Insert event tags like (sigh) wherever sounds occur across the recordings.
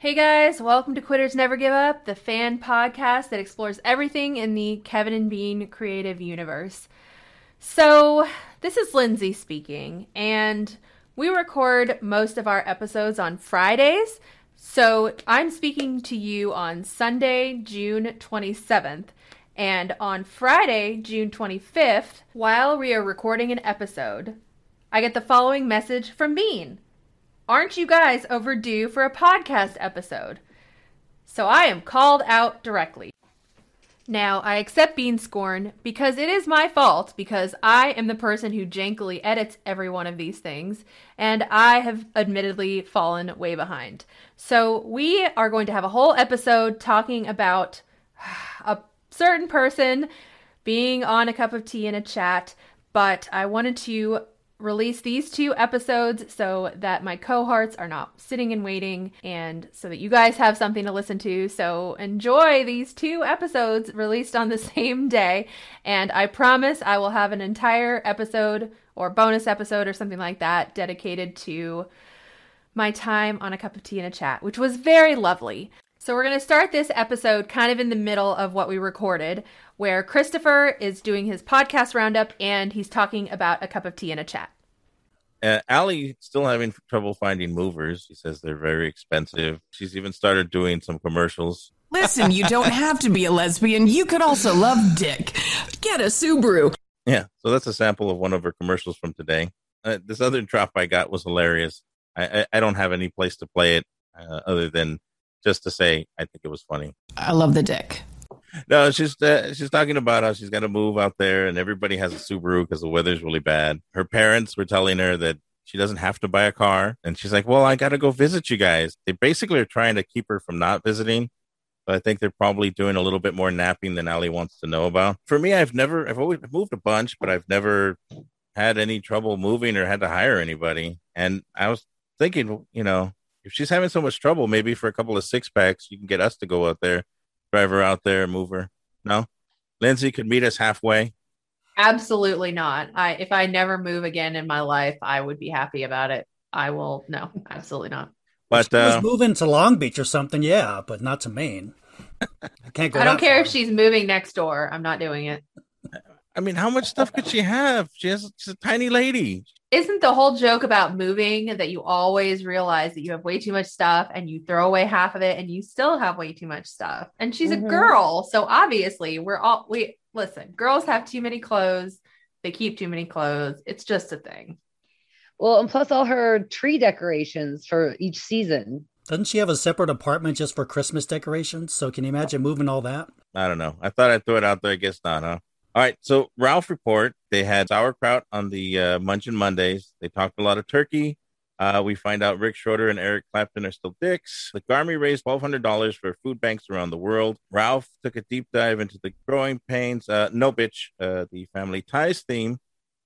Hey guys, welcome to Quitters Never Give Up, the fan podcast that explores everything in the Kevin and Bean creative universe. So, this is Lindsay speaking, and we record most of our episodes on Fridays. So, I'm speaking to you on Sunday, June 27th. And on Friday, June 25th, while we are recording an episode, I get the following message from Bean. Aren't you guys overdue for a podcast episode? So I am called out directly. Now, I accept being scorned because it is my fault because I am the person who jankily edits every one of these things, and I have admittedly fallen way behind. So, we are going to have a whole episode talking about (sighs) a certain person being on a cup of tea in a chat, but I wanted to release these two episodes so that my cohorts are not sitting and waiting and so that you guys have something to listen to. So enjoy these two episodes released on the (laughs) same day. And I promise I will have an entire episode or bonus episode or something like that dedicated to my time on a cup of tea and a chat, which was very lovely. So, we're going to start this episode kind of in the middle of what we recorded, where Christopher is doing his podcast roundup and he's talking about a cup of tea and a chat. Uh, Allie still having trouble finding movers. She says they're very expensive. She's even started doing some commercials. Listen, you don't have to be a lesbian. You could also love dick. Get a Subaru. Yeah, so that's a sample of one of her commercials from today. Uh, this other drop I got was hilarious. I, I, I don't have any place to play it uh, other than just to say I think it was funny. I love the dick. No, she's uh, she's talking about how she's got to move out there, and everybody has a Subaru because the weather's really bad. Her parents were telling her that she doesn't have to buy a car, and she's like, "Well, I got to go visit you guys." They basically are trying to keep her from not visiting. But I think they're probably doing a little bit more napping than Allie wants to know about. For me, I've never, I've always moved a bunch, but I've never had any trouble moving or had to hire anybody. And I was thinking, you know, if she's having so much trouble, maybe for a couple of six packs, you can get us to go out there, drive her out there, move her. No, Lindsay could meet us halfway. Absolutely not. I if I never move again in my life, I would be happy about it. I will no, (laughs) absolutely not. But uh, uh, moving to Long Beach or something, yeah, but not to Maine. (laughs) I can't go. I don't care far. if she's moving next door. I'm not doing it. I mean, how much stuff could she have? She has she's a tiny lady. Isn't the whole joke about moving that you always realize that you have way too much stuff and you throw away half of it and you still have way too much stuff? And she's Mhm. a girl, so obviously we're all we listen. Girls have too many clothes. They keep too many clothes. It's just a thing. Well, and plus all her tree decorations for each season. Doesn't she have a separate apartment just for Christmas decorations? So can you imagine moving all that? I don't know. I thought I'd throw it out there. I guess not, huh? All right. So Ralph report. They had sauerkraut on the uh, Munchin Mondays. They talked a lot of turkey. Uh, we find out Rick Schroder and Eric Clapton are still dicks. The Army raised twelve hundred dollars for food banks around the world. Ralph took a deep dive into the growing pains. Uh, no bitch. Uh, the family ties theme,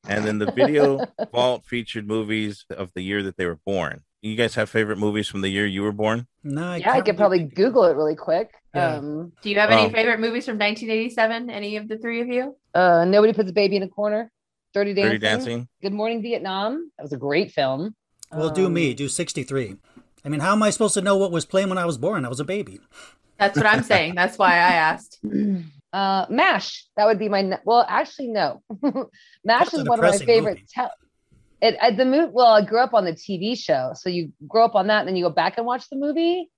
and then the video (laughs) vault featured movies of the year that they were born. You guys have favorite movies from the year you were born? No, I yeah, I can't could really probably think Google it really quick. Yeah. Um, Do you have any Well- favorite movies from 1987? Any of the three of you? uh, Nobody puts a baby in a corner. Dirty Dancing. Dirty Dancing. Good Morning Vietnam. That was a great film. Well, do Um, me, do 63. I mean, how am I supposed to know what was playing when I was born? I was a baby. That's what I'm (laughs) saying. That's why I asked. Uh, Mash. That would be my. ne- Well, actually, no. (laughs) Mash That's is one of my favorite. Te- it, at the movie. Well, I grew up on the TV show, so you grow up on that, and then you go back and watch the movie.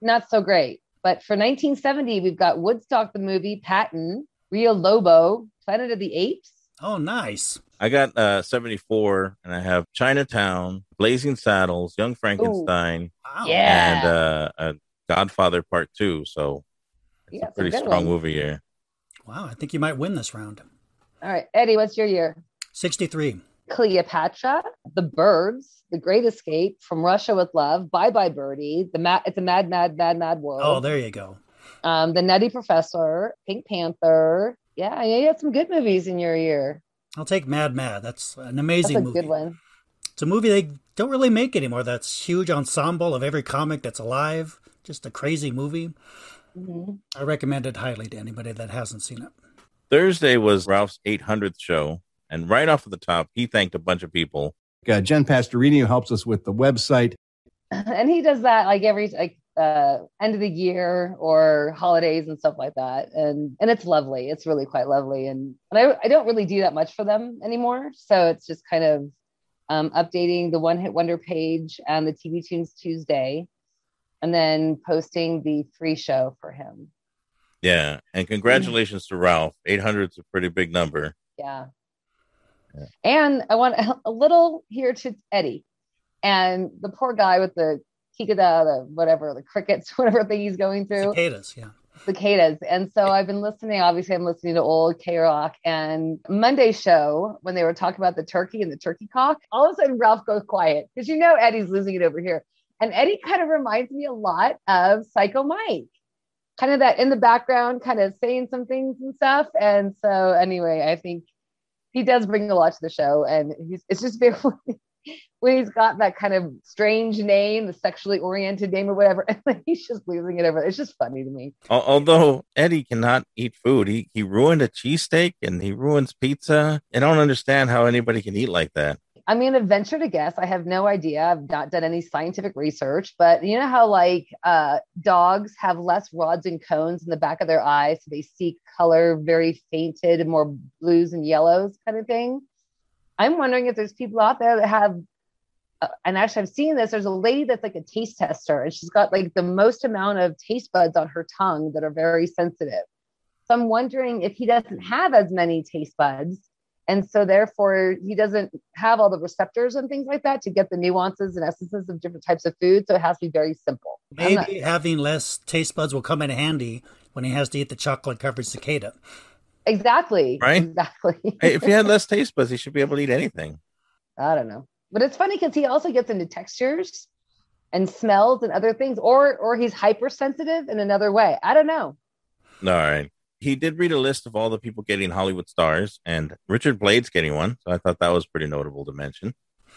Not so great. But for 1970, we've got Woodstock the movie, Patton, Rio Lobo, Planet of the Apes. Oh, nice. I got uh 74 and I have Chinatown, Blazing Saddles, Young Frankenstein, Wow. Yeah. and uh, uh Godfather Part 2. So it's Yeah, a some pretty good strong ones. movie here. Wow, I think you might win this round. All right, Eddie, what's your year? 63. Cleopatra, The Birds, The Great Escape, From Russia with Love, Bye Bye Birdie, The Mad, It's a Mad, Mad, Mad, Mad World. Oh, there you go. um, The Nutty Professor, Pink Panther. Yeah, yeah, you had some good movies in your year. I'll take Mad Mad. That's an That's amazing a movie. good one. It's a movie they don't really make anymore. That's huge ensemble of every comic that's alive. Just a crazy movie. Mhm. I recommend it highly to anybody that hasn't seen it. Thursday was Ralph's 800th show. And right off of the top, he thanked a bunch of people. Uh, Jen Pastorini, who helps us with the website. (laughs) And he does that like every like uh, end of the year or holidays and stuff like that. And and it's lovely. It's really quite lovely. And and I, I don't really do that much for them anymore. So it's just kind of um, updating the one hit wonder page and the TV Tunes Tuesday, and then posting the free show for him. Yeah, and congratulations to Ralph. 800 is a pretty big number. Yeah. Yeah. And I want a, a little here to Eddie and the poor guy with the kikada, the whatever, the crickets, (laughs) whatever thing he's going through, Cicadas, yeah. cicadas. And so I've been listening. Obviously, I'm listening to old K Rock and Monday show when they were talking about the turkey and the turkey cock. All of a sudden, Ralph goes quiet because you know Eddie's losing it over here. And Eddie kind of reminds me a lot of Psycho Mike, kind of that in the background, kind of saying some things and stuff. And so, anyway, I think he does bring a lot to the show, and he's, it's just (laughs) very when he's got that kind of strange name, the sexually oriented name or whatever, (laughs) and he's just losing it over. It's just funny to me. Although Eddie cannot eat food, he, he ruined a cheesesteak and he ruins pizza. I don't understand how anybody can eat like that. I'm going to venture to guess. I have no idea. I've not done any scientific research, but you know how like uh, dogs have less rods and cones in the back of their eyes, so they see color very fainted, more blues and yellows, kind of thing. I'm wondering if there's people out there that have, uh, and actually I've seen this. There's a lady that's like a taste tester, and she's got like the most amount of taste buds on her tongue that are very sensitive. So I'm wondering if he doesn't have as many taste buds and so therefore he doesn't have all the receptors and things like that to get the nuances and essences of different types of food so it has to be very simple Maybe not- having less taste buds will come in handy when he has to eat the chocolate covered cicada. exactly Right? exactly (laughs) Hey, if he had less taste buds, he should be able to eat anything. i don't know but it's funny because he also gets into textures and smells and other things or or he's hypersensitive in another way i don't know All right. He did read a list of all the people getting Hollywood stars, and Richard Blade's getting one. So I thought that was pretty notable to mention.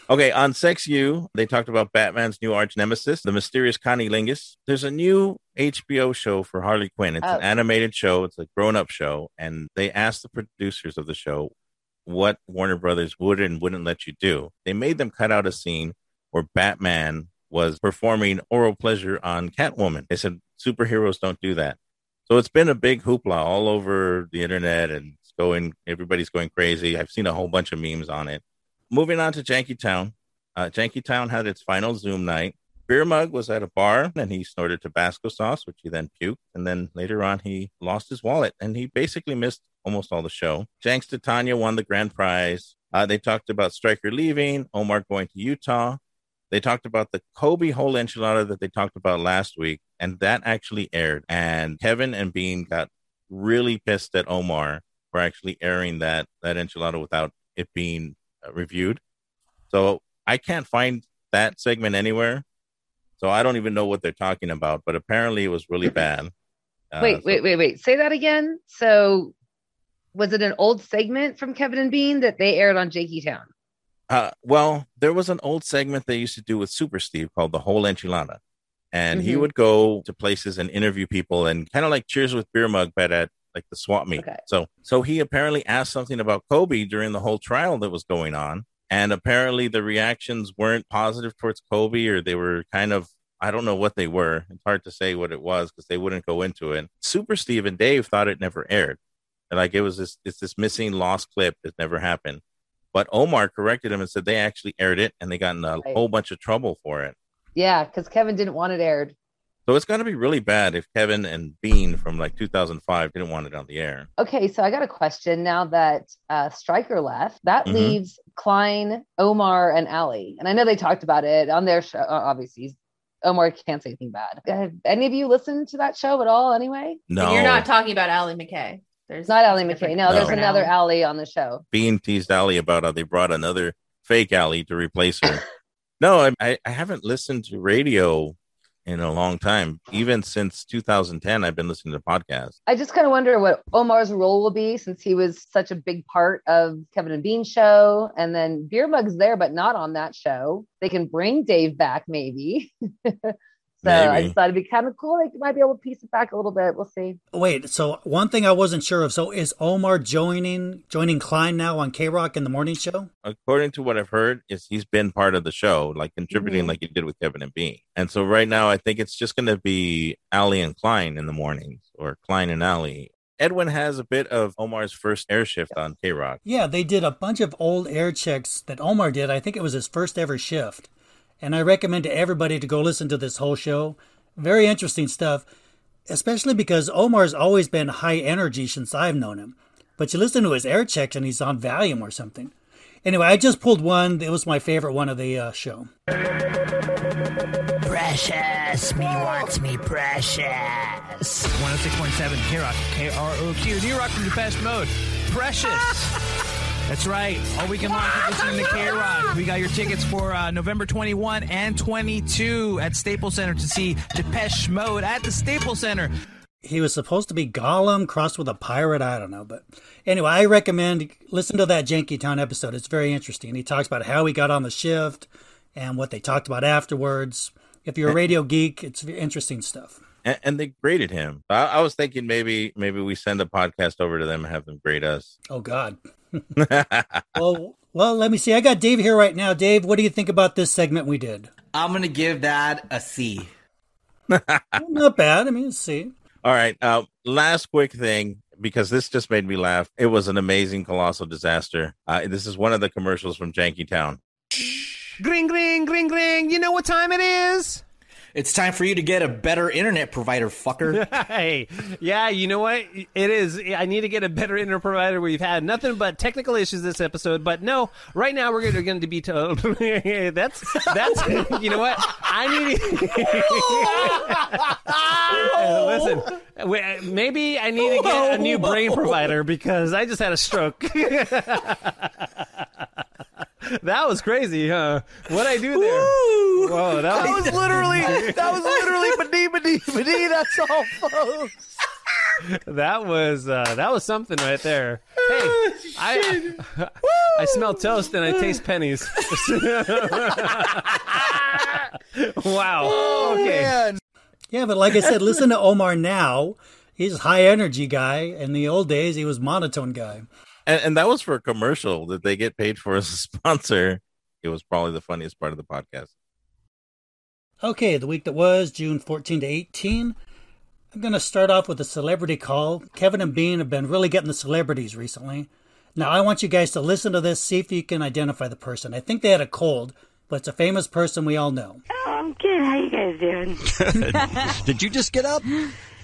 Okay, on Sex U, they talked about Batman's new arch nemesis, the mysterious Connie Lingus. There's a new HBO show for Harley Quinn. It's Oh. an animated show, it's a grown up show. And they asked the producers of the show what Warner Brothers would and wouldn't let you do. They made them cut out a scene where Batman was performing oral pleasure on Catwoman. They said superheroes don't do that. So it's been a big hoopla all over the internet and it's going everybody's going crazy. I've seen a whole bunch of memes on it. Moving on to Janky Town. Uh, Janky Town had its final Zoom night. Beer Mug was at a bar and he snorted Tabasco sauce, which he then puked. And then later on, he lost his wallet and he basically missed almost all the show. Janks Titania won the grand prize. Uh, they talked about Stryker leaving, Omar going to Utah. They talked about the Kobe whole enchilada that they talked about last week, and that actually aired. And Kevin and Bean got really pissed at Omar for actually airing that that enchilada without it being uh, reviewed. So I can't find that segment anywhere. So I don't even know what they're talking about, but apparently it was really bad. Uh, wait so- wait wait wait say that again so was it an old segment from kevin and bean that they aired on janky town Uh, well, there was an old segment they used to do with Super Steve called the Whole Enchilada, and he Mhm. would go to places and interview people, and kind of like Cheers with Beer Mug, but at like the swap meet. Okay. So, so he apparently asked something about Kobe during the whole trial that was going on, and apparently the reactions weren't positive towards Kobe, or they were kind of I don't know what they were. It's hard to say what it was because they wouldn't go into it. Super Steve and Dave thought it never aired. And Like it was this it's this missing lost clip that never happened. But Omar corrected him and said they actually aired it and they got in a Right. whole bunch of trouble for it. Yeah because kevin didn't want it aired So it's going to be really bad if Kevin and Bean from like 2005 didn't want it on the air. Okay, so I got a question now that uh, Stryker left. That Mhm. leaves Klein, Omar, and Ali. And I know they talked about it on their show. uh, Obviously, Omar can't say anything bad. Have any of you listened to that show at all? Anyway, No, You're not talking about Allie MacKay. There's not Allie MacKay. different- No, there's another Ali on the show. Bean teased Ali about how they brought another fake Ali to replace her. (laughs) no, I, I, haven't listened to radio in a long time. Even since 2010, I've been listening to podcasts. I just kind of wonder what Omar's role will be since he was such a big part of Kevin and Bean show. And then Beer Mug's there, but not on that show. They can bring Dave back, maybe. (laughs) So I just thought it'd be kind of cool. They might be able to piece it back a little bit. We'll see. Wait, so one thing I wasn't sure of. So is Omar joining joining Klein now on K Rock in the morning show? according to what I've heard, is he's been part of the show, like contributing Mhm. like he did with Kevin and Bean. And so right now, I think it's just going to be Allie and Klein in the mornings, or Klein and Allie. Edwin has a bit of Omar's first air shift on K Rock. Yeah, they did a bunch of old air checks that Omar did. I think it was his first ever shift. And I recommend to everybody to go listen to this whole show. Very interesting stuff, especially because Omar's always been high energy since I've known him. But you listen to his air checks and he's on Valium or something. Anyway, I just pulled one. It was my favorite one of the uh, show. Precious, me wants me precious. 106.7 K Rock, K R O Q. New Rock from Depeche Mode. Precious. (laughs) That's right. All weekend long, keep listening to K Rock. We got your tickets for uh, November 21 and 22 at Staples Center to see Depeche Mode at the Staples Center. he was supposed to be Gollum crossed with a pirate. I don't know, but anyway, I recommend listen to that Janky Town episode. It's very interesting. He talks about how he got on the shift and what they talked about afterwards. If you're a radio geek, it's interesting stuff. And, and they graded him. I, I was thinking maybe maybe we send a podcast over to them and have them grade us. Oh God. (laughs) well, well, let me see. I got Dave here right now. Dave, what do you think about this segment we did? I'm gonna give that a C. (laughs) Well, not bad. I mean, let's see. All right. Uh, last quick thing, because this just made me laugh. It was an amazing colossal disaster. Uh, this is one of the commercials from Janky Town. Gring, gring, gring, gring. You know what time it is? It's time for you to get a better internet provider, fucker. (laughs) Hey, yeah, you know what? It is. I need to get a better internet provider. We've had nothing but technical issues this episode, but no, right now we're going to be told. (laughs) that's that's. (laughs) You know what? I need. Listen, maybe I need to get a new brain provider because I just had a stroke. That was crazy, huh? What I do there? Whoa, that That was was literally, that was literally Badi Badi Badi. That's all, folks. That was uh, that was something right there. Hey, I I smell toast and I taste pennies. (laughs) wow. Okay. Yeah, but like I said, listen to Omar now. He's high energy guy. In the old days, he was monotone guy. And, and that was for a commercial that they get paid for as a (laughs) sponsor. It was probably the funniest part of the podcast. Okay, the week that was June 14 to 18. I'm going to start off with a celebrity call. Kevin and Bean have been really getting the celebrities recently. Now, I want you guys to listen to this, see if you can identify the person. I think they had a cold, but it's a famous person we all know. Oh, I'm good. How are you guys doing? (laughs) (laughs) Did you just get up?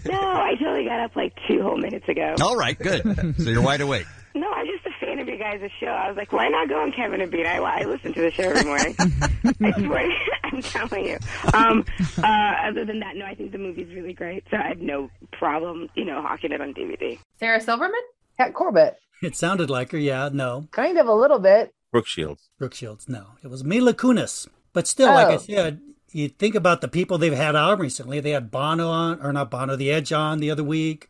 No, I totally got up like two whole minutes ago. All right, good. So you're wide awake. No, I'm just a fan of you guys' show. I was like, why not go on Kevin and Bean? I, I listen to the show every morning. (laughs) I swear, (laughs) I'm telling you. Um, uh, other than that, no, I think the movie's really great. So I have no problem, you know, hawking it on DVD. Sarah Silverman? Kat Corbett. It sounded like her, yeah, no. Kind of a little bit. Brooke Shields. Brooke Shields, no. It was Mila Kunis. But still, like I Oh. said, you think about the people they've had on recently. They had Bono on, or not Bono, The Edge on the other week.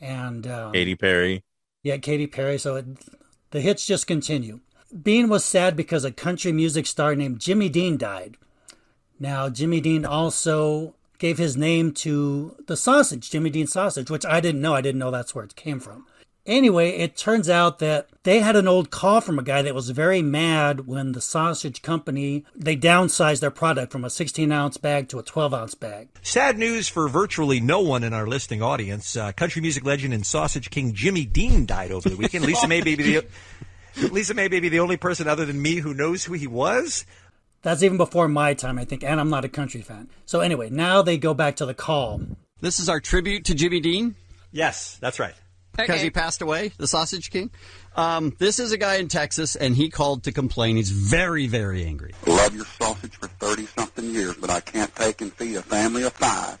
And um, Katy Perry. Yeah, Katy Perry. So it, the hits just continue. Bean was sad because a country music star named Jimmy Dean died. Now, Jimmy Dean also gave his name to the sausage, Jimmy Dean sausage, which I didn't know. I didn't know that's where it came from. Anyway, it turns out that they had an old call from a guy that was very mad when the sausage company they downsized their product from a 16 ounce bag to a 12 ounce bag. Sad news for virtually no one in our listening audience. Uh, country music legend and sausage king Jimmy Dean died over the weekend. Lisa may be the (laughs) Lisa may be the only person other than me who knows who he was. That's even before my time, I think, and I'm not a country fan. So anyway, now they go back to the call. This is our tribute to Jimmy Dean Yes, that's right. Because he passed away, the Sausage King. Um, this is a guy in Texas, and he called to complain. He's very, very angry. Love your sausage for 30 something years, but I can't take and feed a family of five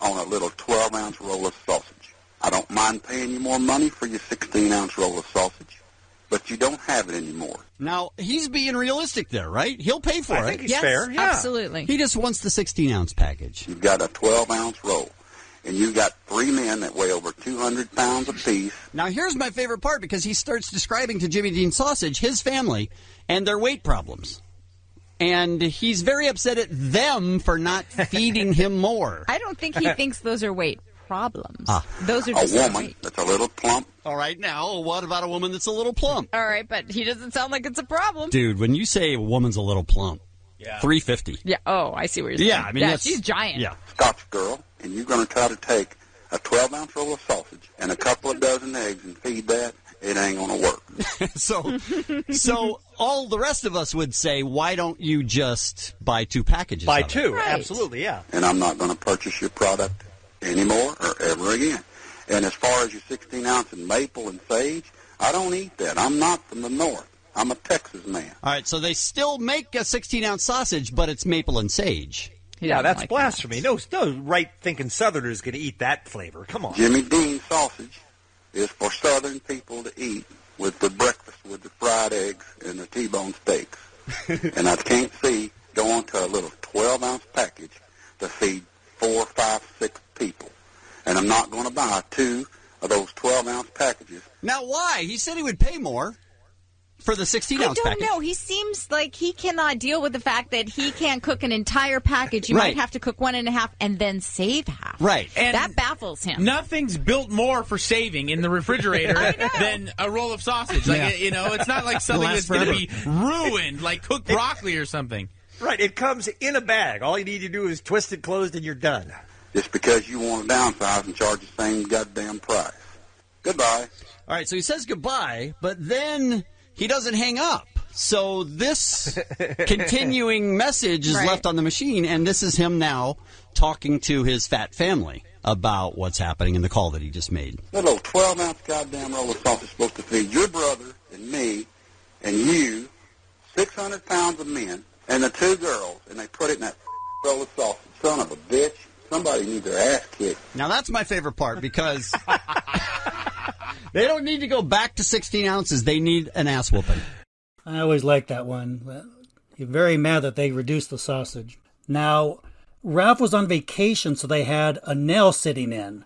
on a little 12 ounce roll of sausage. I don't mind paying you more money for your 16 ounce roll of sausage, but you don't have it anymore. Now he's being realistic there, right? He'll pay for I it. think he's Yes, fair, yeah. absolutely. He just wants the 16 ounce package. You've got a 12 ounce roll, and you've got three men that weigh over 200 pounds apiece. Now here's my favorite part because he starts describing to Jimmy Dean Sausage his family and their weight problems. and he's very upset at them for not (laughs) feeding him more. I don't think he (laughs) thinks those are weight problems. Ah. Those are A woman weight. that's a little plump. All right, now what about a woman that's a little plump? All right, but he doesn't sound like it's a problem. Dude, when you say a woman's a little plump, Yeah. 350. Yeah. Oh, I see what you're saying. Yeah, I mean, yeah, she's giant. Yeah. Scotch girl, and you're going to try to take a 12 ounce roll of sausage and a couple of dozen eggs and feed that, it ain't going to work. (laughs) so, so all the rest of us would say, why don't you just buy two packages? Buy of it? two, absolutely, yeah. And I'm not going to purchase your product anymore or ever again. And as far as your 16 ounce in maple and sage, I don't eat that. I'm not from the north. I'm a Texas man. All right, so they still make a 16 ounce sausage, but it's maple and sage. Yeah, that's blasphemy. No, no right thinking Southerner's going to eat that flavor. Come on. Jimmy Dean sausage is for Southern people to eat with the breakfast, with the fried eggs and the T-bone steaks. (laughs) and I can't see going to a little 12 ounce package to feed four, five, six people. And I'm not going to buy two of those 12 ounce packages. Now, why? He said he would pay more for the 16 I don't package. know. He seems like he cannot deal with the fact that he can't cook an entire package. You Right. might have to cook one and a half and then save half. Right. And that baffles him. Nothing's built more for saving in the refrigerator (laughs) than a roll of sausage. Like Yeah. you know, it's not like something that's going to be ruined, like cooked broccoli or something. Right, it comes in a bag. All you need to do is twist it closed and you're done. Just because you want to downsize and charge the same goddamn price. Goodbye. All right, so he says goodbye, but then he doesn't hang up. So this (laughs) continuing message is Right. left on the machine, and this is him now talking to his fat family about what's happening in the call that he just made. That little 12 ounce goddamn roll of sausage is supposed to feed your brother and me and you 600 pounds of men and the two girls, and they put it in that (laughs) roll of sausage. Son of a bitch. Somebody needs their ass kicked. Now that's my favorite part because (laughs) they don't need to go back to 16 ounces; they need an ass whooping. I always like that one. You're very mad that they reduced the sausage. Now, Ralph was on vacation, so they had a nail sitting in.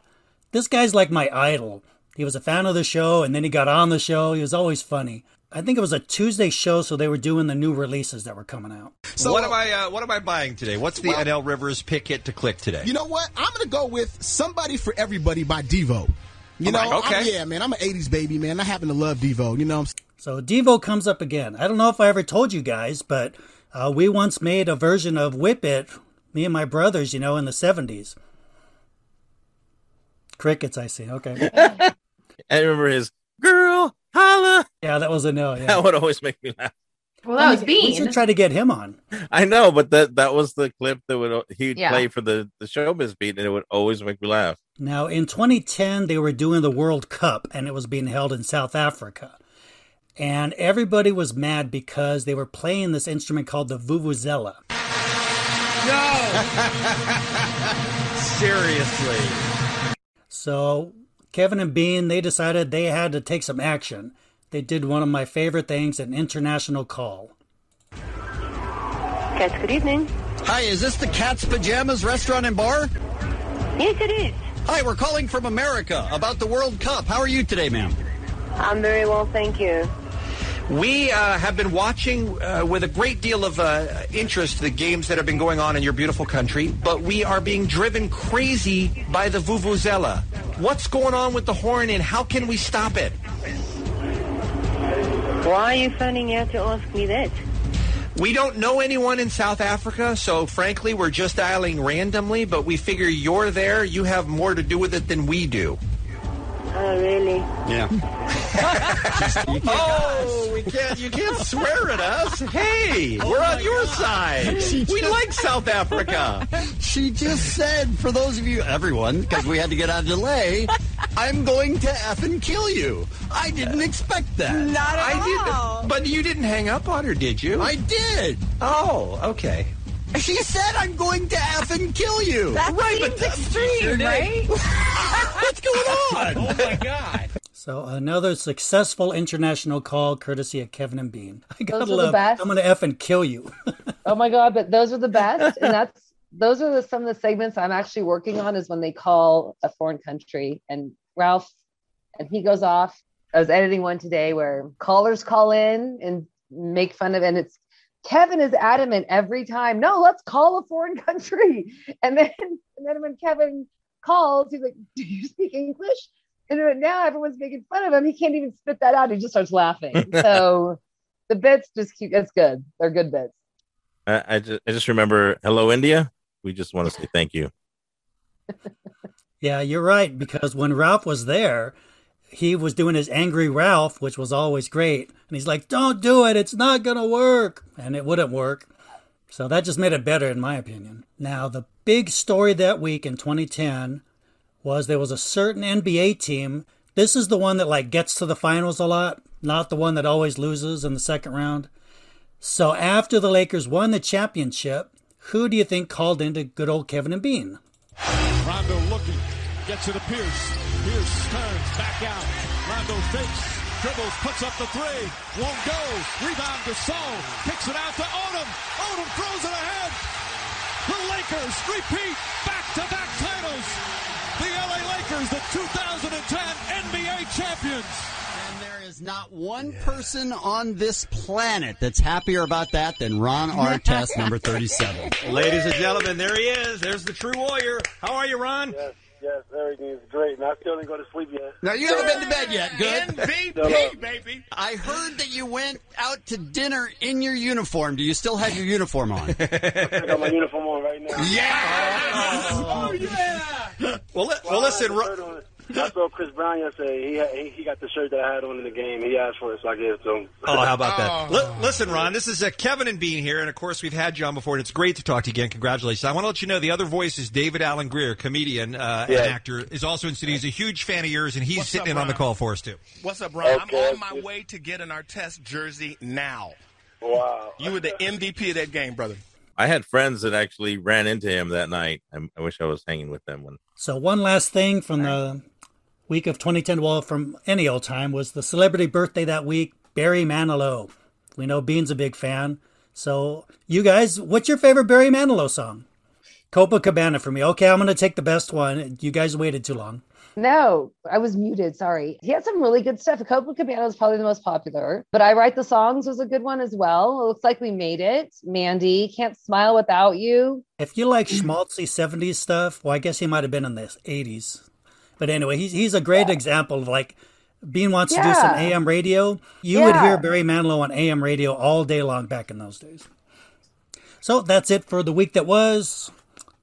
This guy's like my idol. He was a fan of the show, and then he got on the show. He was always funny. I think it was a Tuesday show, so they were doing the new releases that were coming out. So what am I? Uh, what am I buying today? What's the Well- NL Rivers pick hit to click today? You know what? I'm gonna go with "Somebody for Everybody" by Devo. You All know, right, okay. I'm- yeah, man, I'm an '80s baby, man. I happen to love Devo. You know, what I'm So Devo comes up again. I don't know if I ever told you guys, but uh, we once made a version of Whip It, me and my brothers, you know, in the 70s. Crickets, I see. Okay. (laughs) I remember his girl holla. Yeah, that was a no. Yeah. That would always make me laugh. Well, that was We Bean. should try to get him on. I know, but that that was the clip that would he'd Yeah. play for the the showbiz beat, and it would always make me laugh. Now, in 2010, they were doing the World Cup, and it was being held in South Africa. And everybody was mad because they were playing this instrument called the vuvuzela. No, (laughs) seriously. So Kevin and Bean, they decided they had to take some action. They did one of my favorite things, an international call. Cats, good evening. Hi, is this the Cat's Pajamas restaurant and bar? Yes, it is. Hi, we're calling from America about the World Cup. How are you today, ma'am? I'm very well, thank you. We uh, have been watching uh, with a great deal of uh, interest the games that have been going on in your beautiful country, but we are being driven crazy by the vuvuzela. What's going on with the horn, and how can we stop it? Why are you phoning out to ask me that? We don't know anyone in South Africa, so frankly, we're just dialing randomly, but we figure you're there. You have more to do with it than we do. Oh, really? Yeah. (laughs) oh, we can't. You can't swear at us. Hey, Oh we're on your God. side. She we just- like South Africa. (laughs) She just said, for those of you, everyone, because we had to get on delay, I'm going to effing kill you. I didn't expect that. Not at I Did, but you didn't hang up on her, did you? I did. Oh, okay. She said I'm going to F and kill you. That Right, seems but- extreme, Sure right? (laughs) What's going on? Oh my god. So another successful international call, courtesy of Kevin and Bean. I gotta Those are the love. best. I'm gonna f and kill you. (laughs) Oh my god, but those are the best, and that's those are the, some of the segments I'm actually working on. Is when they call a foreign country, and Ralph, and he goes off. I was editing one today where callers call in and make fun of, and it's Kevin is adamant every time. No, let's call a foreign (laughs) country. And then, and then when Kevin calls, he's like, "Do you speak English?" And now everyone's making fun of him. He can't even spit that out. He just starts laughing. (laughs) so the bits just keep. It's good. They're good bits. I, I just I just remember, hello India. We just want to say thank you. (laughs) Yeah, you're right. Because when Ralph was there, he was doing his angry Ralph, which was always great. And he's like, "Don't do it. It's not gonna work," and it wouldn't work. So that just made it better, in my opinion. Now, the big story that week in 2010 was there was a certain NBA team. This is the one that like gets to the finals a lot, not the one that always loses in the second round. So after the Lakers won the championship, who do you think called into good old Kevin and Bean? Rondo looking, gets it to Pierce. Pierce turns back out. Rondo fakes, dribbles, puts up the three. Won't go. Rebound to Gasol. Kicks it out to Odom. Odom throws it ahead. The Lakers repeat back-to-back titles. The LA Lakers, the 2010 NBA champions. And there is not one person on this planet that's happier about that than Ron (laughs) Artest, number 37. Ladies and gentlemen, there he is. There's the true warrior. How are you, Ron? Yes, yes, everything is great. And I still didn't go to sleep yet. Now, you haven't been to bed yet. Good. MVP, baby. I heard that you went out to dinner in your uniform. Do you still have your uniform on? (laughs) I got my uniform on right now. Yeah! Oh, yeah! Well, li- well, listen, I, had the. I saw Chris Brown yesterday. He, he he got the shirt that I had on in the game. He asked for it, so I gave it to him. Oh, how about that? Li- listen, Ron, this is uh, Kevin and Bean here, and of course we've had you on before, and it's great to talk to you again. Congratulations! I want to let you know the other voice is David Alan Grier, comedian uh, Yeah. and actor, is also in studio. He's a huge fan of yours, and he's What's sitting up, in on the call for us too. What's up, Ron? Okay, I'm on my way to getting Artest jersey now. Wow. You were the MVP of that game, brother. I had friends that actually ran into him that night. I, I wish I was hanging with them when. So one last thing from the week of 2010, well, from any old time, was the celebrity birthday that week, Barry Manilow. We know Bean's a big fan. So you guys, what's your favorite Barry Manilow song? Copacabana for me. Okay, I'm going to take the best one. You guys waited too long. No, I was muted. Sorry. He had some really good stuff. Copacabana is probably the most popular, but I Write the Songs was a good one as well. It looks like we made it. Mandy, Can't Smile Without You. If you like schmaltzy 70s stuff, well, I guess he might have been in the 80s. But anyway, he's, he's a great example of like Bean wants to do some AM radio. You would hear Barry Manilow on AM radio all day long back in those days. So that's it for the week that was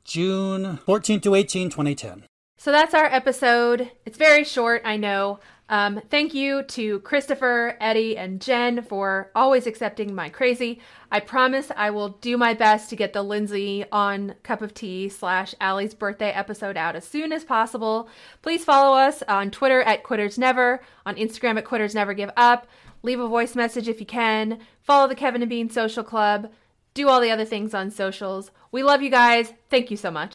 June 14 to 18, 2010. So that's our episode. It's very short, I know. Um, thank you to Christopher, Eddie, and Jen for always accepting my crazy. I promise I will do my best to get the Lindsay on Cup of Tea slash Allie's birthday episode out as soon as possible. Please follow us on Twitter at Quitters Never, on Instagram at Quitters Never Give Up. Leave a voice message if you can. Follow the Kevin and Bean Social Club. Do all the other things on socials. We love you guys. Thank you so much.